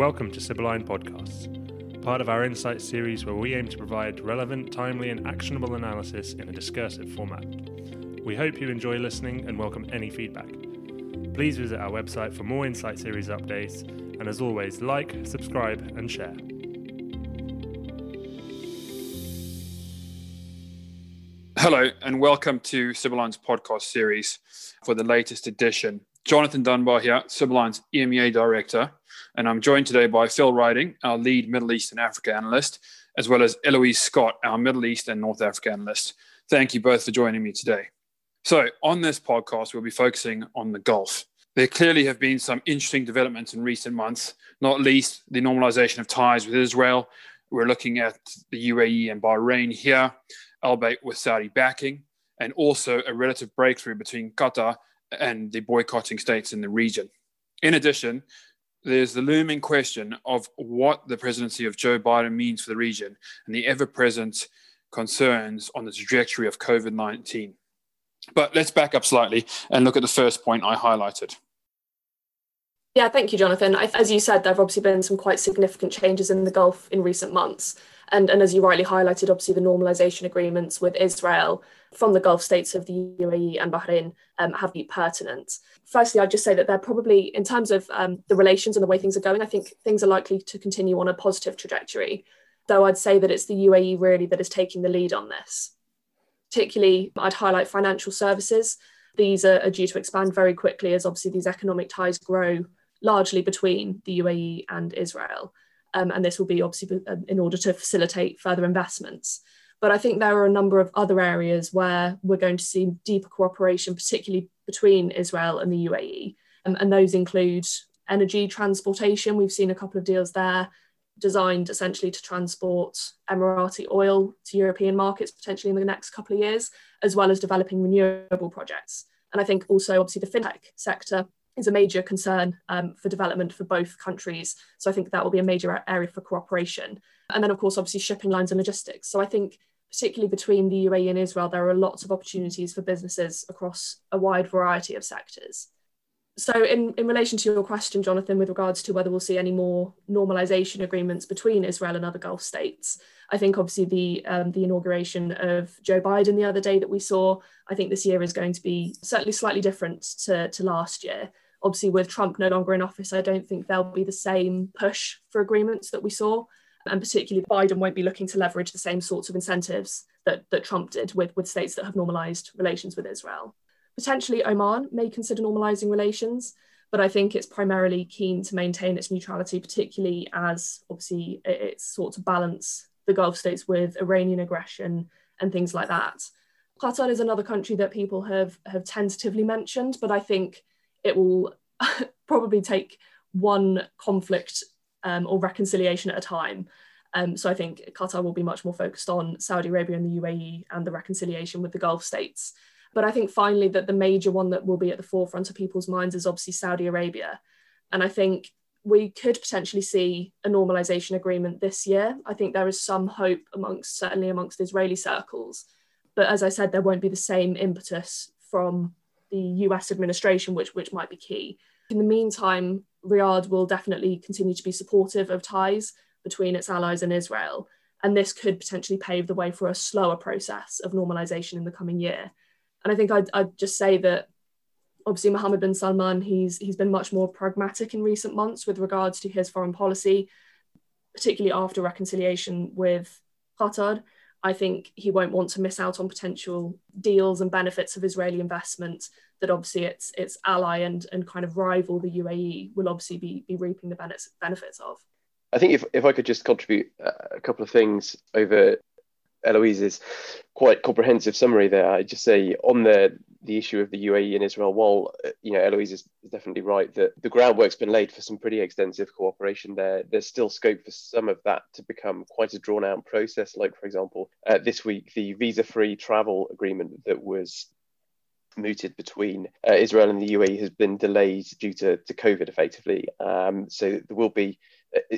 Welcome to Sibylline Podcasts, part of our Insight series where we aim to provide relevant, timely, and actionable analysis in a discursive format. We hope you enjoy listening and welcome any feedback. Please visit our website for more Insight series updates, and as always, like, subscribe, and share. Hello, and welcome to Sibylline's podcast series for the latest edition. Jonathan Dunbar here, Sibylline's EMEA Director, and I'm joined today by Phil Riding, our lead Middle East and Africa analyst, as well as Eloise Scott, our Middle East and North Africa analyst. Thank you both for joining me today. So, on this podcast, we'll be focusing on the Gulf. There clearly have been some interesting developments in recent months, not least the normalization of ties with Israel. We're looking at the UAE and Bahrain here, albeit with Saudi backing, and also a relative breakthrough between Qatar and the boycotting states in the region. In addition, there's the looming question of what the presidency of Joe Biden means for the region and the ever present concerns on the trajectory of COVID 19. But let's back up slightly and look at the first point I highlighted. Yeah, thank you, Jonathan. As you said, there have obviously been some quite significant changes in the Gulf in recent months. And, and as you rightly highlighted, obviously the normalization agreements with Israel from the Gulf states of the UAE and Bahrain um, have been pertinent. Firstly, I'd just say that they're probably, in terms of um, the relations and the way things are going, I think things are likely to continue on a positive trajectory. Though I'd say that it's the UAE really that is taking the lead on this. Particularly, I'd highlight financial services. These are, are due to expand very quickly as obviously these economic ties grow largely between the UAE and Israel. Um, and this will be obviously uh, in order to facilitate further investments. But I think there are a number of other areas where we're going to see deeper cooperation, particularly between Israel and the UAE. Um, and those include energy transportation. We've seen a couple of deals there designed essentially to transport Emirati oil to European markets potentially in the next couple of years, as well as developing renewable projects. And I think also, obviously, the fintech sector is a major concern um, for development for both countries. So I think that will be a major area for cooperation. And then, of course, obviously, shipping lines and logistics. So I think, particularly between the UAE and Israel, there are lots of opportunities for businesses across a wide variety of sectors. So, in, in relation to your question, Jonathan, with regards to whether we'll see any more normalization agreements between Israel and other Gulf states, I think obviously the um, the inauguration of Joe Biden the other day that we saw, I think this year is going to be certainly slightly different to, to last year obviously with Trump no longer in office, I don't think there'll be the same push for agreements that we saw. And particularly Biden won't be looking to leverage the same sorts of incentives that, that Trump did with, with states that have normalized relations with Israel. Potentially Oman may consider normalizing relations, but I think it's primarily keen to maintain its neutrality, particularly as obviously it, sought to balance the Gulf states with Iranian aggression and things like that. Qatar is another country that people have have tentatively mentioned, but I think it will probably take one conflict um, or reconciliation at a time. Um, so I think Qatar will be much more focused on Saudi Arabia and the UAE and the reconciliation with the Gulf states. But I think finally that the major one that will be at the forefront of people's minds is obviously Saudi Arabia. And I think we could potentially see a normalization agreement this year. I think there is some hope amongst certainly amongst Israeli circles. But as I said, there won't be the same impetus from the US administration, which, which might be key. In the meantime, Riyadh will definitely continue to be supportive of ties between its allies and Israel. And this could potentially pave the way for a slower process of normalization in the coming year. And I think I'd, I'd just say that obviously Mohammed bin Salman, he's, he's been much more pragmatic in recent months with regards to his foreign policy, particularly after reconciliation with Qatar. I think he won't want to miss out on potential deals and benefits of Israeli investment that obviously its its ally and and kind of rival the UAE will obviously be be reaping the benefits of. I think if, if I could just contribute uh, a couple of things over Eloise's quite comprehensive summary there. I just say on the the issue of the UAE and Israel, while uh, you know Eloise is definitely right that the groundwork's been laid for some pretty extensive cooperation there. There's still scope for some of that to become quite a drawn out process. Like for example, uh, this week the visa-free travel agreement that was mooted between uh, Israel and the UAE has been delayed due to, to COVID effectively. Um, so there will be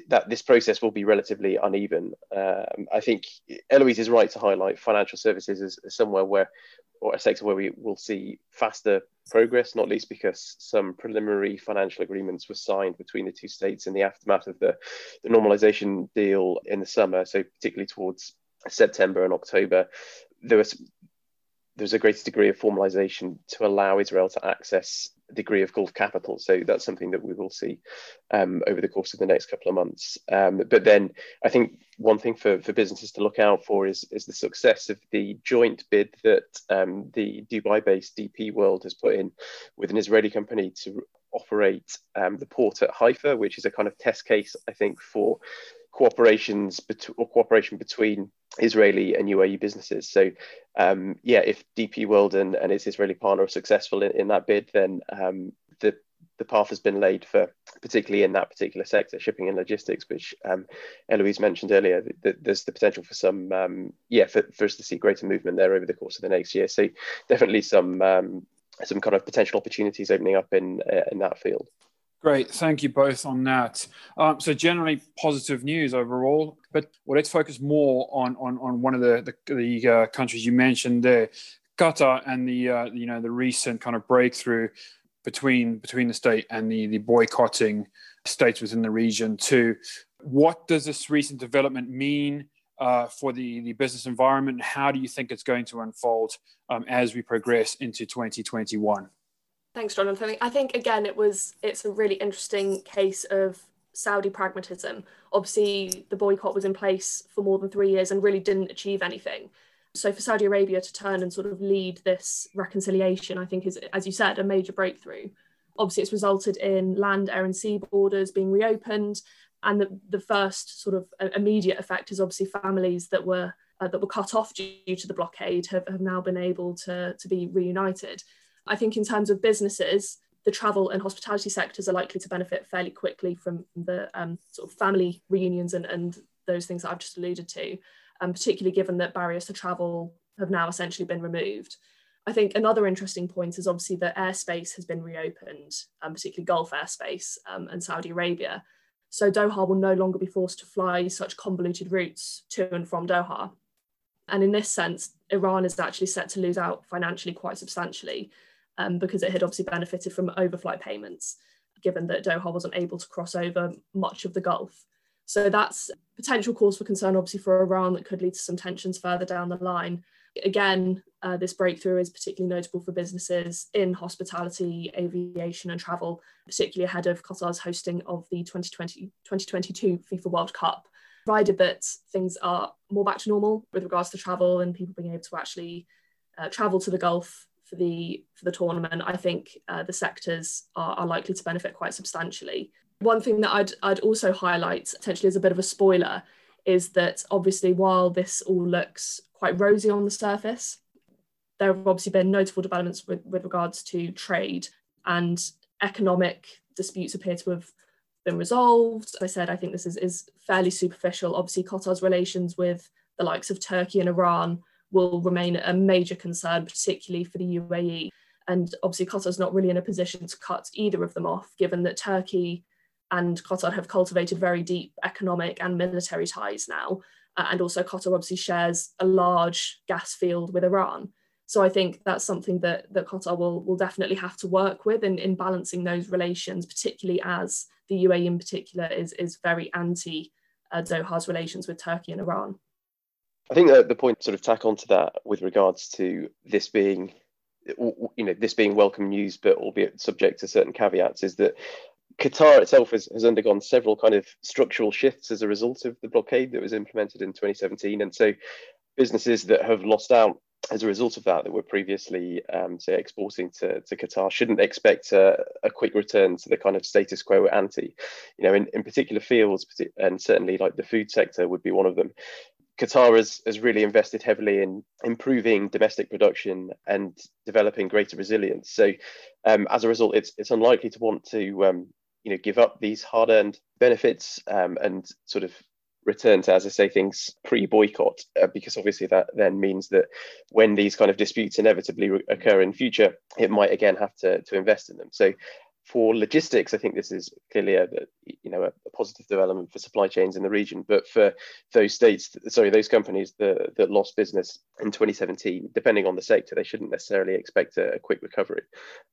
that this process will be relatively uneven. Um, I think Eloise is right to highlight financial services as, as somewhere where, or a sector where we will see faster progress, not least because some preliminary financial agreements were signed between the two states in the aftermath of the, the normalization deal in the summer. So particularly towards September and October, there was there's a greater degree of formalization to allow Israel to access a degree of Gulf capital. So that's something that we will see um, over the course of the next couple of months. Um, but then I think one thing for, for businesses to look out for is, is the success of the joint bid that um, the Dubai based DP World has put in with an Israeli company to operate um, the port at Haifa, which is a kind of test case, I think, for cooperations bet- or cooperation between Israeli and UAE businesses. So, um, yeah, if DP World and, and its Israeli partner are successful in, in that bid, then um, the the path has been laid for, particularly in that particular sector, shipping and logistics, which um, Eloise mentioned earlier. There's the potential for some, um, yeah, for, for, us to see greater movement there over the course of the next year. So, definitely some um, some kind of potential opportunities opening up in uh, in that field. Great, thank you both on that. Um, so generally positive news overall, but well, let's focus more on on, on one of the the, the uh, countries you mentioned there, Qatar, and the uh, you know the recent kind of breakthrough between between the state and the the boycotting states within the region. To what does this recent development mean? Uh, for the, the business environment, how do you think it's going to unfold um, as we progress into 2021? Thanks, Jonathan. I think again it was it's a really interesting case of Saudi pragmatism. Obviously, the boycott was in place for more than three years and really didn't achieve anything. So for Saudi Arabia to turn and sort of lead this reconciliation, I think is, as you said, a major breakthrough. Obviously, it's resulted in land, air, and sea borders being reopened, and the, the first sort of uh, immediate effect is obviously families that were uh, that were cut off due to the blockade have, have now been able to, to be reunited. I think in terms of businesses, the travel and hospitality sectors are likely to benefit fairly quickly from the um, sort of family reunions and, and those things that I've just alluded to, um, particularly given that barriers to travel have now essentially been removed. I think another interesting point is obviously that airspace has been reopened, um, particularly Gulf airspace um, and Saudi Arabia. So Doha will no longer be forced to fly such convoluted routes to and from Doha. And in this sense, Iran is actually set to lose out financially quite substantially um, because it had obviously benefited from overflight payments, given that Doha wasn't able to cross over much of the Gulf. So that's potential cause for concern, obviously, for Iran that could lead to some tensions further down the line. Again, uh, this breakthrough is particularly notable for businesses in hospitality, aviation, and travel, particularly ahead of Qatar's hosting of the 2020, 2022 FIFA World Cup. Provided that things are more back to normal with regards to travel and people being able to actually uh, travel to the Gulf for the for the tournament, I think uh, the sectors are, are likely to benefit quite substantially. One thing that I'd I'd also highlight potentially as a bit of a spoiler is that obviously while this all looks quite rosy on the surface, there have obviously been notable developments with, with regards to trade and economic disputes appear to have been resolved. As I said, I think this is, is fairly superficial. Obviously, Qatar's relations with the likes of Turkey and Iran will remain a major concern, particularly for the UAE. And obviously, Qatar is not really in a position to cut either of them off, given that Turkey and Qatar have cultivated very deep economic and military ties now. Uh, and also, Qatar obviously shares a large gas field with Iran. So I think that's something that, that Qatar will, will definitely have to work with in, in balancing those relations, particularly as the UAE in particular is, is very anti uh, Doha's relations with Turkey and Iran. I think that the point sort of tack onto that with regards to this being, you know, this being welcome news, but albeit subject to certain caveats, is that Qatar itself has, has undergone several kind of structural shifts as a result of the blockade that was implemented in 2017. And so businesses that have lost out as a result of that that were previously um, say exporting to, to Qatar shouldn't expect a, a, quick return to the kind of status quo ante you know in, in particular fields and certainly like the food sector would be one of them Qatar has, has really invested heavily in improving domestic production and developing greater resilience. So, um, as a result, it's it's unlikely to want to um, you know give up these hard-earned benefits um, and sort of return to, as I say, things pre-boycott, uh, because obviously that then means that when these kind of disputes inevitably re- occur in future, it might again have to to invest in them. So for logistics, I think this is clearly a you know a, positive development for supply chains in the region. But for those states, sorry, those companies that, that lost business in 2017, depending on the sector, they shouldn't necessarily expect a, a quick recovery.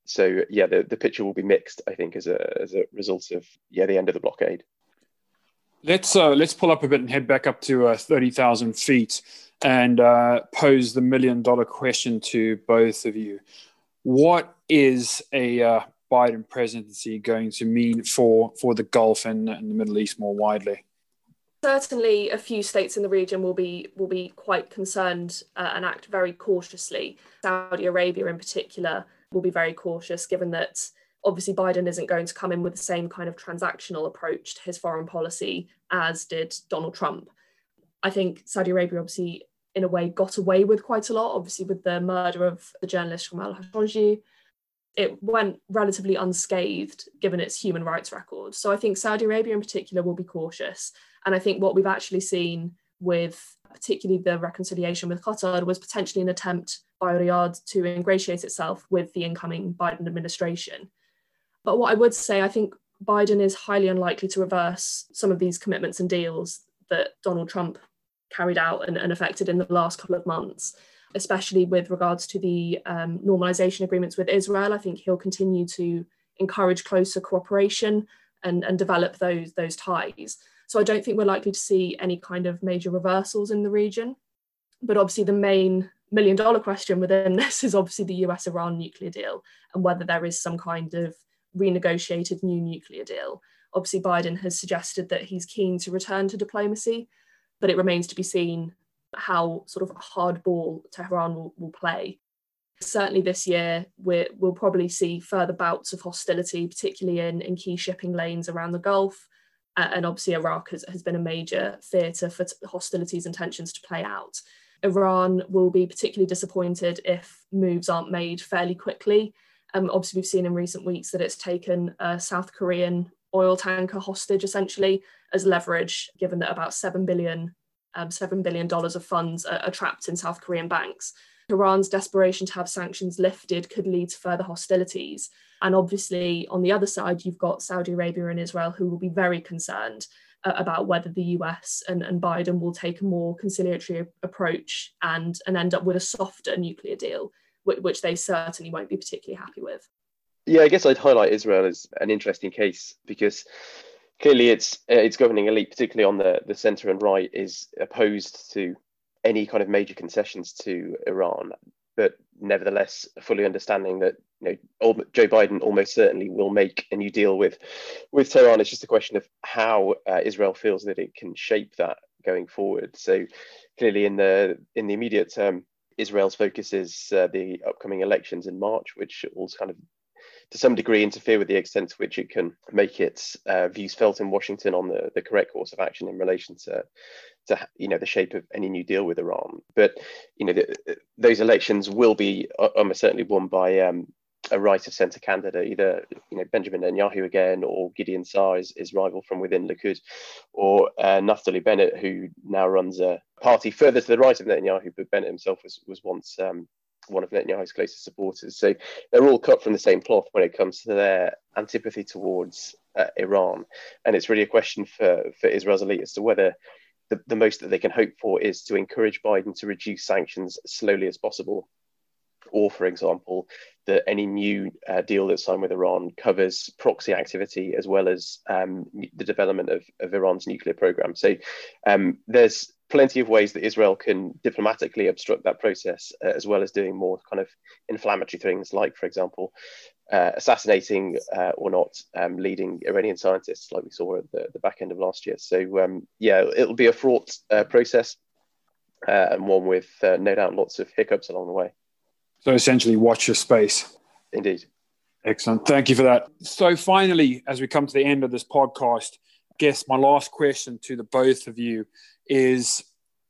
So yeah, the, the picture will be mixed, I think, as a as a result of yeah the end of the blockade. Let's uh, let's pull up a bit and head back up to uh, thirty thousand feet and uh, pose the million dollar question to both of you. What is a uh, Biden presidency going to mean for for the Gulf and, and the Middle East more widely? Certainly, a few states in the region will be will be quite concerned uh, and act very cautiously. Saudi Arabia, in particular, will be very cautious, given that obviously Biden isn't going to come in with the same kind of transactional approach to his foreign policy as did Donald Trump. I think Saudi Arabia obviously in a way got away with quite a lot, obviously with the murder of the journalist Jamal Khashoggi it went relatively unscathed given its human rights record. So I think Saudi Arabia in particular will be cautious. And I think what we've actually seen with particularly the reconciliation with Qatar was potentially an attempt by Riyadh to ingratiate itself with the incoming Biden administration. But what I would say, I think Biden is highly unlikely to reverse some of these commitments and deals that Donald Trump carried out and, and affected in the last couple of months especially with regards to the um, normalization agreements with Israel. I think he'll continue to encourage closer cooperation and, and develop those, those ties. So I don't think we're likely to see any kind of major reversals in the region. But obviously, the main million dollar question within this is obviously the US Iran nuclear deal and whether there is some kind of renegotiated new nuclear deal. Obviously, Biden has suggested that he's keen to return to diplomacy, but it remains to be seen how sort of hardball Tehran will, will play. Certainly this year, we will probably see further bouts of hostility, particularly in, in key shipping lanes around the Gulf. Uh, and obviously, Iraq has, has been a major theatre for t- hostilities and tensions to play out. Iran will be particularly disappointed if moves aren't made fairly quickly. Um, obviously, we've seen in recent weeks that it's taken a South Korean oil tanker hostage essentially as leverage, given that about 7 billion um, $7 billion of funds are, are trapped in South Korean banks. Iran's desperation to have sanctions lifted could lead to further hostilities. And obviously, on the other side, you've got Saudi Arabia and Israel who will be very concerned uh, about whether the US and, and Biden will take a more conciliatory approach and, and end up with a softer nuclear deal, which, which they certainly won't be particularly happy with. Yeah, I guess I'd highlight Israel as an interesting case because clearly its uh, its governing elite, particularly on the the centre and right, is opposed to any kind of major concessions to Iran, but nevertheless fully understanding that you know Joe Biden almost certainly will make a new deal with with Tehran. It's just a question of how uh, Israel feels that it can shape that going forward. So clearly, in the in the immediate term, Israel's focus is uh, the upcoming elections in March, which also kind of to some degree interfere with the extent to which it can make its uh, views felt in Washington on the, the correct course of action in relation to, to you know the shape of any new deal with Iran. But you know the, those elections will be uh, almost certainly won by um, a right of centre candidate, either you know Benjamin Netanyahu again or Gideon Saar, his, his rival from within Likud, or uh, Naftali Bennett, who now runs a party further to the right of Netanyahu, but Bennett himself was was once um, one of Netanyahu's closest supporters. So they're all cut from the same cloth when it comes to their antipathy towards uh, Iran. And it's really a question for, for Israel's elite as to whether the, the most that they can hope for is to encourage Biden to reduce sanctions as slowly as possible. Or, for example, that any new uh, deal that's signed with Iran covers proxy activity as well as um, the development of, of Iran's nuclear program. So um, there's plenty of ways that Israel can diplomatically obstruct that process, uh, as well as doing more kind of inflammatory things, like, for example, uh, assassinating uh, or not um, leading Iranian scientists, like we saw at the, the back end of last year. So, um, yeah, it'll be a fraught uh, process uh, and one with uh, no doubt lots of hiccups along the way. So, essentially, watch your space. Indeed. Excellent. Thank you for that. So, finally, as we come to the end of this podcast, I guess my last question to the both of you is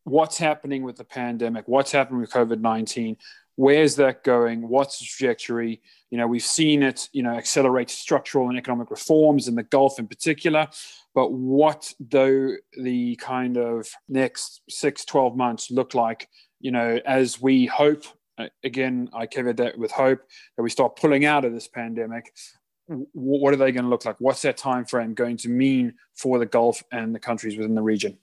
what's happening with the pandemic, what's happening with COVID 19, where's that going, what's the trajectory? You know, we've seen it, you know, accelerate structural and economic reforms in the Gulf in particular. But what do the kind of next six, 12 months look like, you know, as we hope, uh, again, I covered that with hope, that we start pulling out of this pandemic what are they going to look like? What's that time frame going to mean for the Gulf and the countries within the region?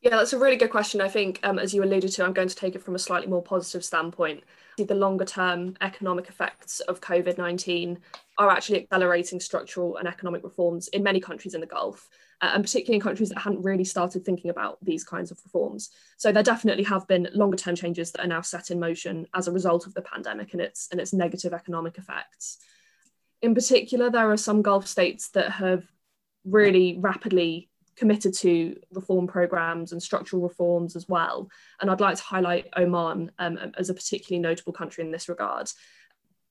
Yeah, that's a really good question. I think, um, as you alluded to, I'm going to take it from a slightly more positive standpoint. The longer term economic effects of COVID 19 are actually accelerating structural and economic reforms in many countries in the Gulf, uh, and particularly in countries that hadn't really started thinking about these kinds of reforms. So there definitely have been longer term changes that are now set in motion as a result of the pandemic and its, and its negative economic effects. In particular, there are some Gulf states that have really rapidly committed to reform programs and structural reforms as well. And I'd like to highlight Oman um, as a particularly notable country in this regard.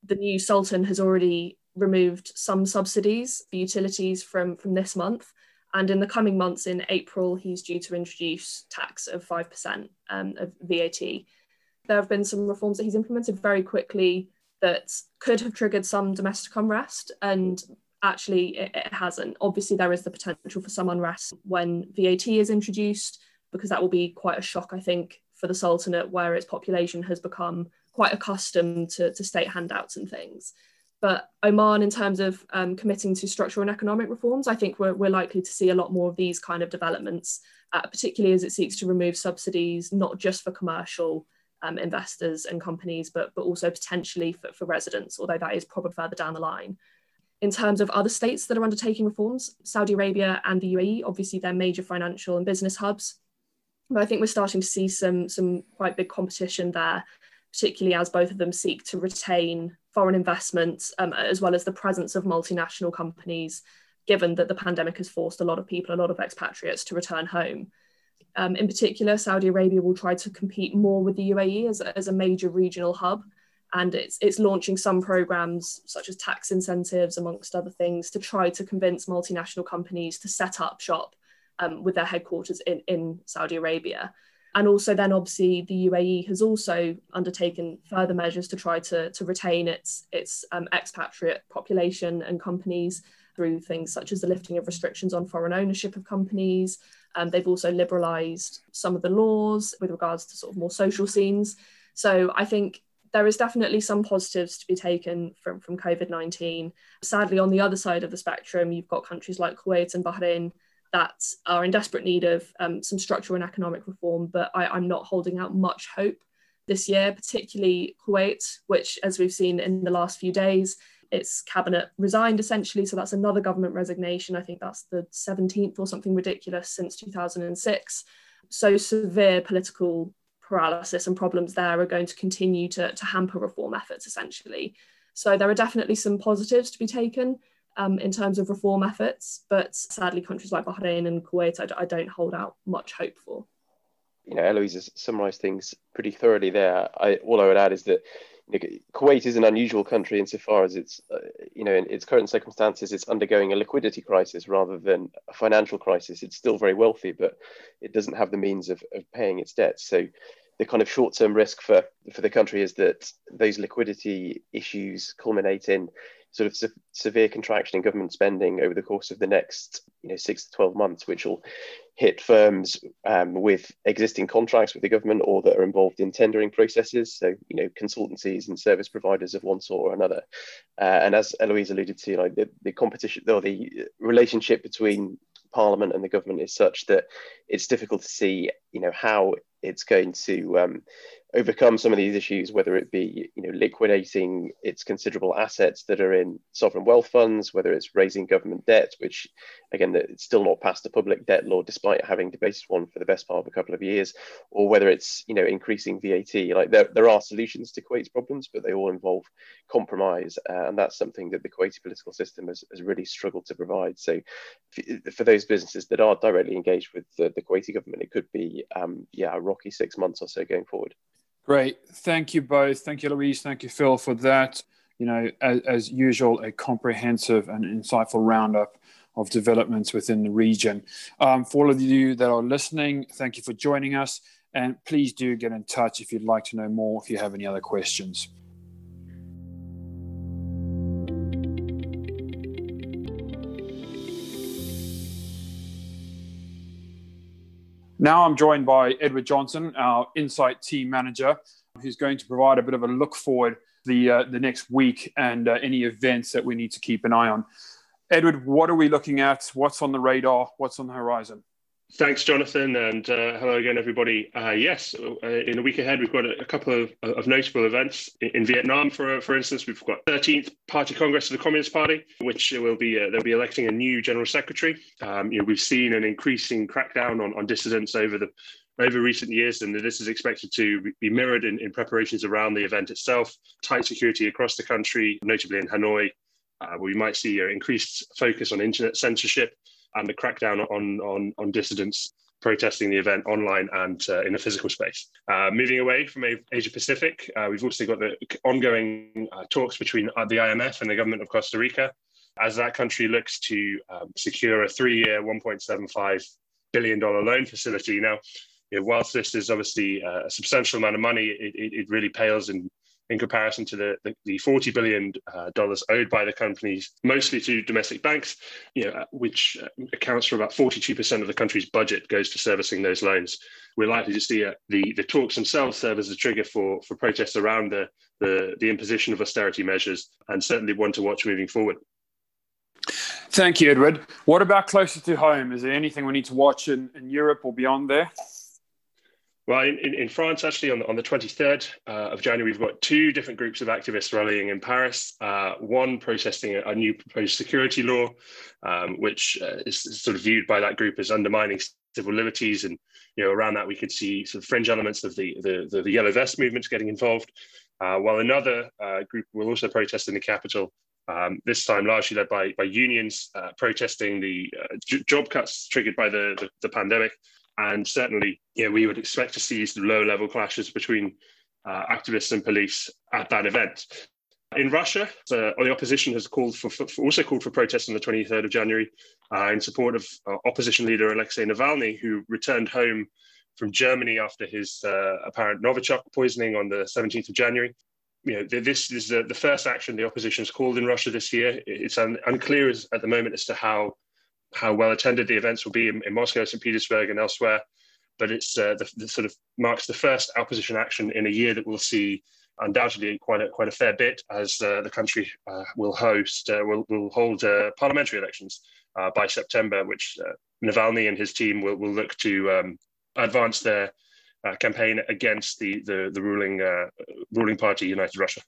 The new Sultan has already removed some subsidies for utilities from, from this month. And in the coming months, in April, he's due to introduce tax of 5% um, of VAT. There have been some reforms that he's implemented very quickly that could have triggered some domestic unrest and actually it, it hasn't. Obviously, there is the potential for some unrest when VAT is introduced, because that will be quite a shock, I think, for the Sultanate, where its population has become quite accustomed to, to state handouts and things. But Oman, in terms of um, committing to structural and economic reforms, I think we're, we're likely to see a lot more of these kind of developments, uh, particularly as it seeks to remove subsidies, not just for commercial um, investors and companies, but, but also potentially for, for residents, although that is probably further down the line in terms of other states that are undertaking reforms, Saudi Arabia and the UAE, obviously they're major financial and business hubs. But I think we're starting to see some, some quite big competition there, particularly as both of them seek to retain foreign investment um, as well as the presence of multinational companies, given that the pandemic has forced a lot of people, a lot of expatriates to return home. Um, in particular, Saudi Arabia will try to compete more with the UAE as as a major regional hub and it's it's launching some programs such as tax incentives amongst other things to try to convince multinational companies to set up shop um, with their headquarters in, in Saudi Arabia. And also then obviously the UAE has also undertaken further measures to try to, to retain its, its um, expatriate population and companies through things such as the lifting of restrictions on foreign ownership of companies. Um, they've also liberalised some of the laws with regards to sort of more social scenes. So I think there is definitely some positives to be taken from, from COVID 19. Sadly, on the other side of the spectrum, you've got countries like Kuwait and Bahrain that are in desperate need of um, some structural and economic reform, but I, I'm not holding out much hope this year, particularly Kuwait, which, as we've seen in the last few days, its cabinet resigned essentially. So that's another government resignation. I think that's the 17th or something ridiculous since 2006. So severe political paralysis and problems there are going to continue to, to hamper reform efforts essentially. So there are definitely some positives to be taken um, in terms of reform efforts, but sadly, countries like Bahrain and Kuwait, I, I don't hold out much hope for. You know, Eloise has summarised things pretty thoroughly there. I, all I would add is that Kuwait is an unusual country insofar as it's, uh, you know, in its current circumstances, it's undergoing a liquidity crisis rather than a financial crisis. It's still very wealthy, but it doesn't have the means of, of paying its debts. So the kind of short-term risk for for the country is that those liquidity issues culminate in sort of se- severe contraction in government spending over the course of the next you know six to 12 months which will hit firms um, with existing contracts with the government or that are involved in tendering processes. So you know consultancies and service providers of one sort or another. Uh, and as eloise alluded to like the, the competition or the relationship between parliament and the government is such that it's difficult to see you know how it's going to um, overcome some of these issues, whether it be you know liquidating its considerable assets that are in sovereign wealth funds, whether it's raising government debt, which again it's still not passed a public debt law despite having debated one for the best part of a couple of years, or whether it's you know increasing VAT. Like there, there are solutions to Kuwait's problems, but they all involve compromise, uh, and that's something that the Kuwaiti political system has, has really struggled to provide. So for, for those businesses that are directly engaged with the, the Kuwaiti government, it could be um, yeah a rocky six months or so going forward. Great. Thank you both. Thank you, Louise. Thank you, Phil, for that. You know, as, as usual, a comprehensive and insightful roundup of developments within the region. Um, for all of you that are listening, thank you for joining us. And please do get in touch if you'd like to know more, if you have any other questions. Now I'm joined by Edward Johnson, our Insight team manager, who's going to provide a bit of a look forward the uh, the next week and uh, any events that we need to keep an eye on. Edward, what are we looking at? What's on the radar? What's on the horizon? Thanks, Jonathan, and uh, hello again, everybody. Uh, yes, uh, in a week ahead, we've got a, a couple of, of, notable events in, in, Vietnam. For for instance, we've got 13th Party Congress of the Communist Party, which will be uh, they'll be electing a new general secretary. Um, you know, we've seen an increasing crackdown on, on dissidents over the over recent years, and this is expected to be mirrored in, in preparations around the event itself. Tight security across the country, notably in Hanoi. Uh, we might see an increased focus on internet censorship and the crackdown on, on, on dissidents protesting the event online and uh, in a physical space. Uh, moving away from Asia Pacific, uh, we've also got the ongoing uh, talks between uh, the IMF and the government of Costa Rica as that country looks to um, secure a three year, $1.75 billion loan facility. Now, you know, whilst this is obviously uh, a substantial amount of money, it, it, it really pales in in comparison to the, the, the $40 billion uh, owed by the companies, mostly to domestic banks, you know, which uh, accounts for about 42% of the country's budget goes to servicing those loans. We're likely to see uh, the, the talks themselves serve as a trigger for, for protests around the, the, the imposition of austerity measures, and certainly one to watch moving forward. Thank you, Edward. What about closer to home? Is there anything we need to watch in, in Europe or beyond there? Well, in, in, France, actually, on the, on the 23rd uh, of January, we've got two different groups of activists rallying in Paris. Uh, one protesting a, a, new proposed security law, um, which uh, is sort of viewed by that group as undermining civil liberties. And you know, around that, we could see sort of fringe elements of the the, the, the yellow vest movement getting involved. Uh, while another uh, group will also protest in the capital. Um, this time largely led by, by unions uh, protesting the job cuts triggered by the, the, the pandemic and certainly, yeah, we would expect to see some low-level clashes between uh, activists and police at that event. In Russia, uh, the opposition has called for, for, also called for protests on the 23rd of January uh, in support of uh, opposition leader Alexei Navalny, who returned home from Germany after his uh, apparent Novichok poisoning on the 17th of January. You know, this is the, the first action the opposition has called in Russia this year. It's un, unclear as, at the moment as to how how well attended the events will be in, in Moscow, St. Petersburg, and elsewhere. But it's uh, the, the, sort of marks the first opposition action in a year that we'll see undoubtedly quite a, quite a fair bit as uh, the country uh, will host uh, will, will hold uh, parliamentary elections uh, by September, which Navalny and his team will, will look to um, advance their campaign against the the, the ruling ruling party, United Russia.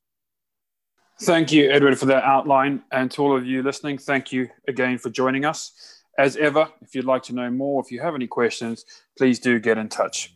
Thank you, Edward, for that outline. And to all of you listening, thank you again for joining us. As ever, if you'd like to know more, if you have any questions, please do get in touch.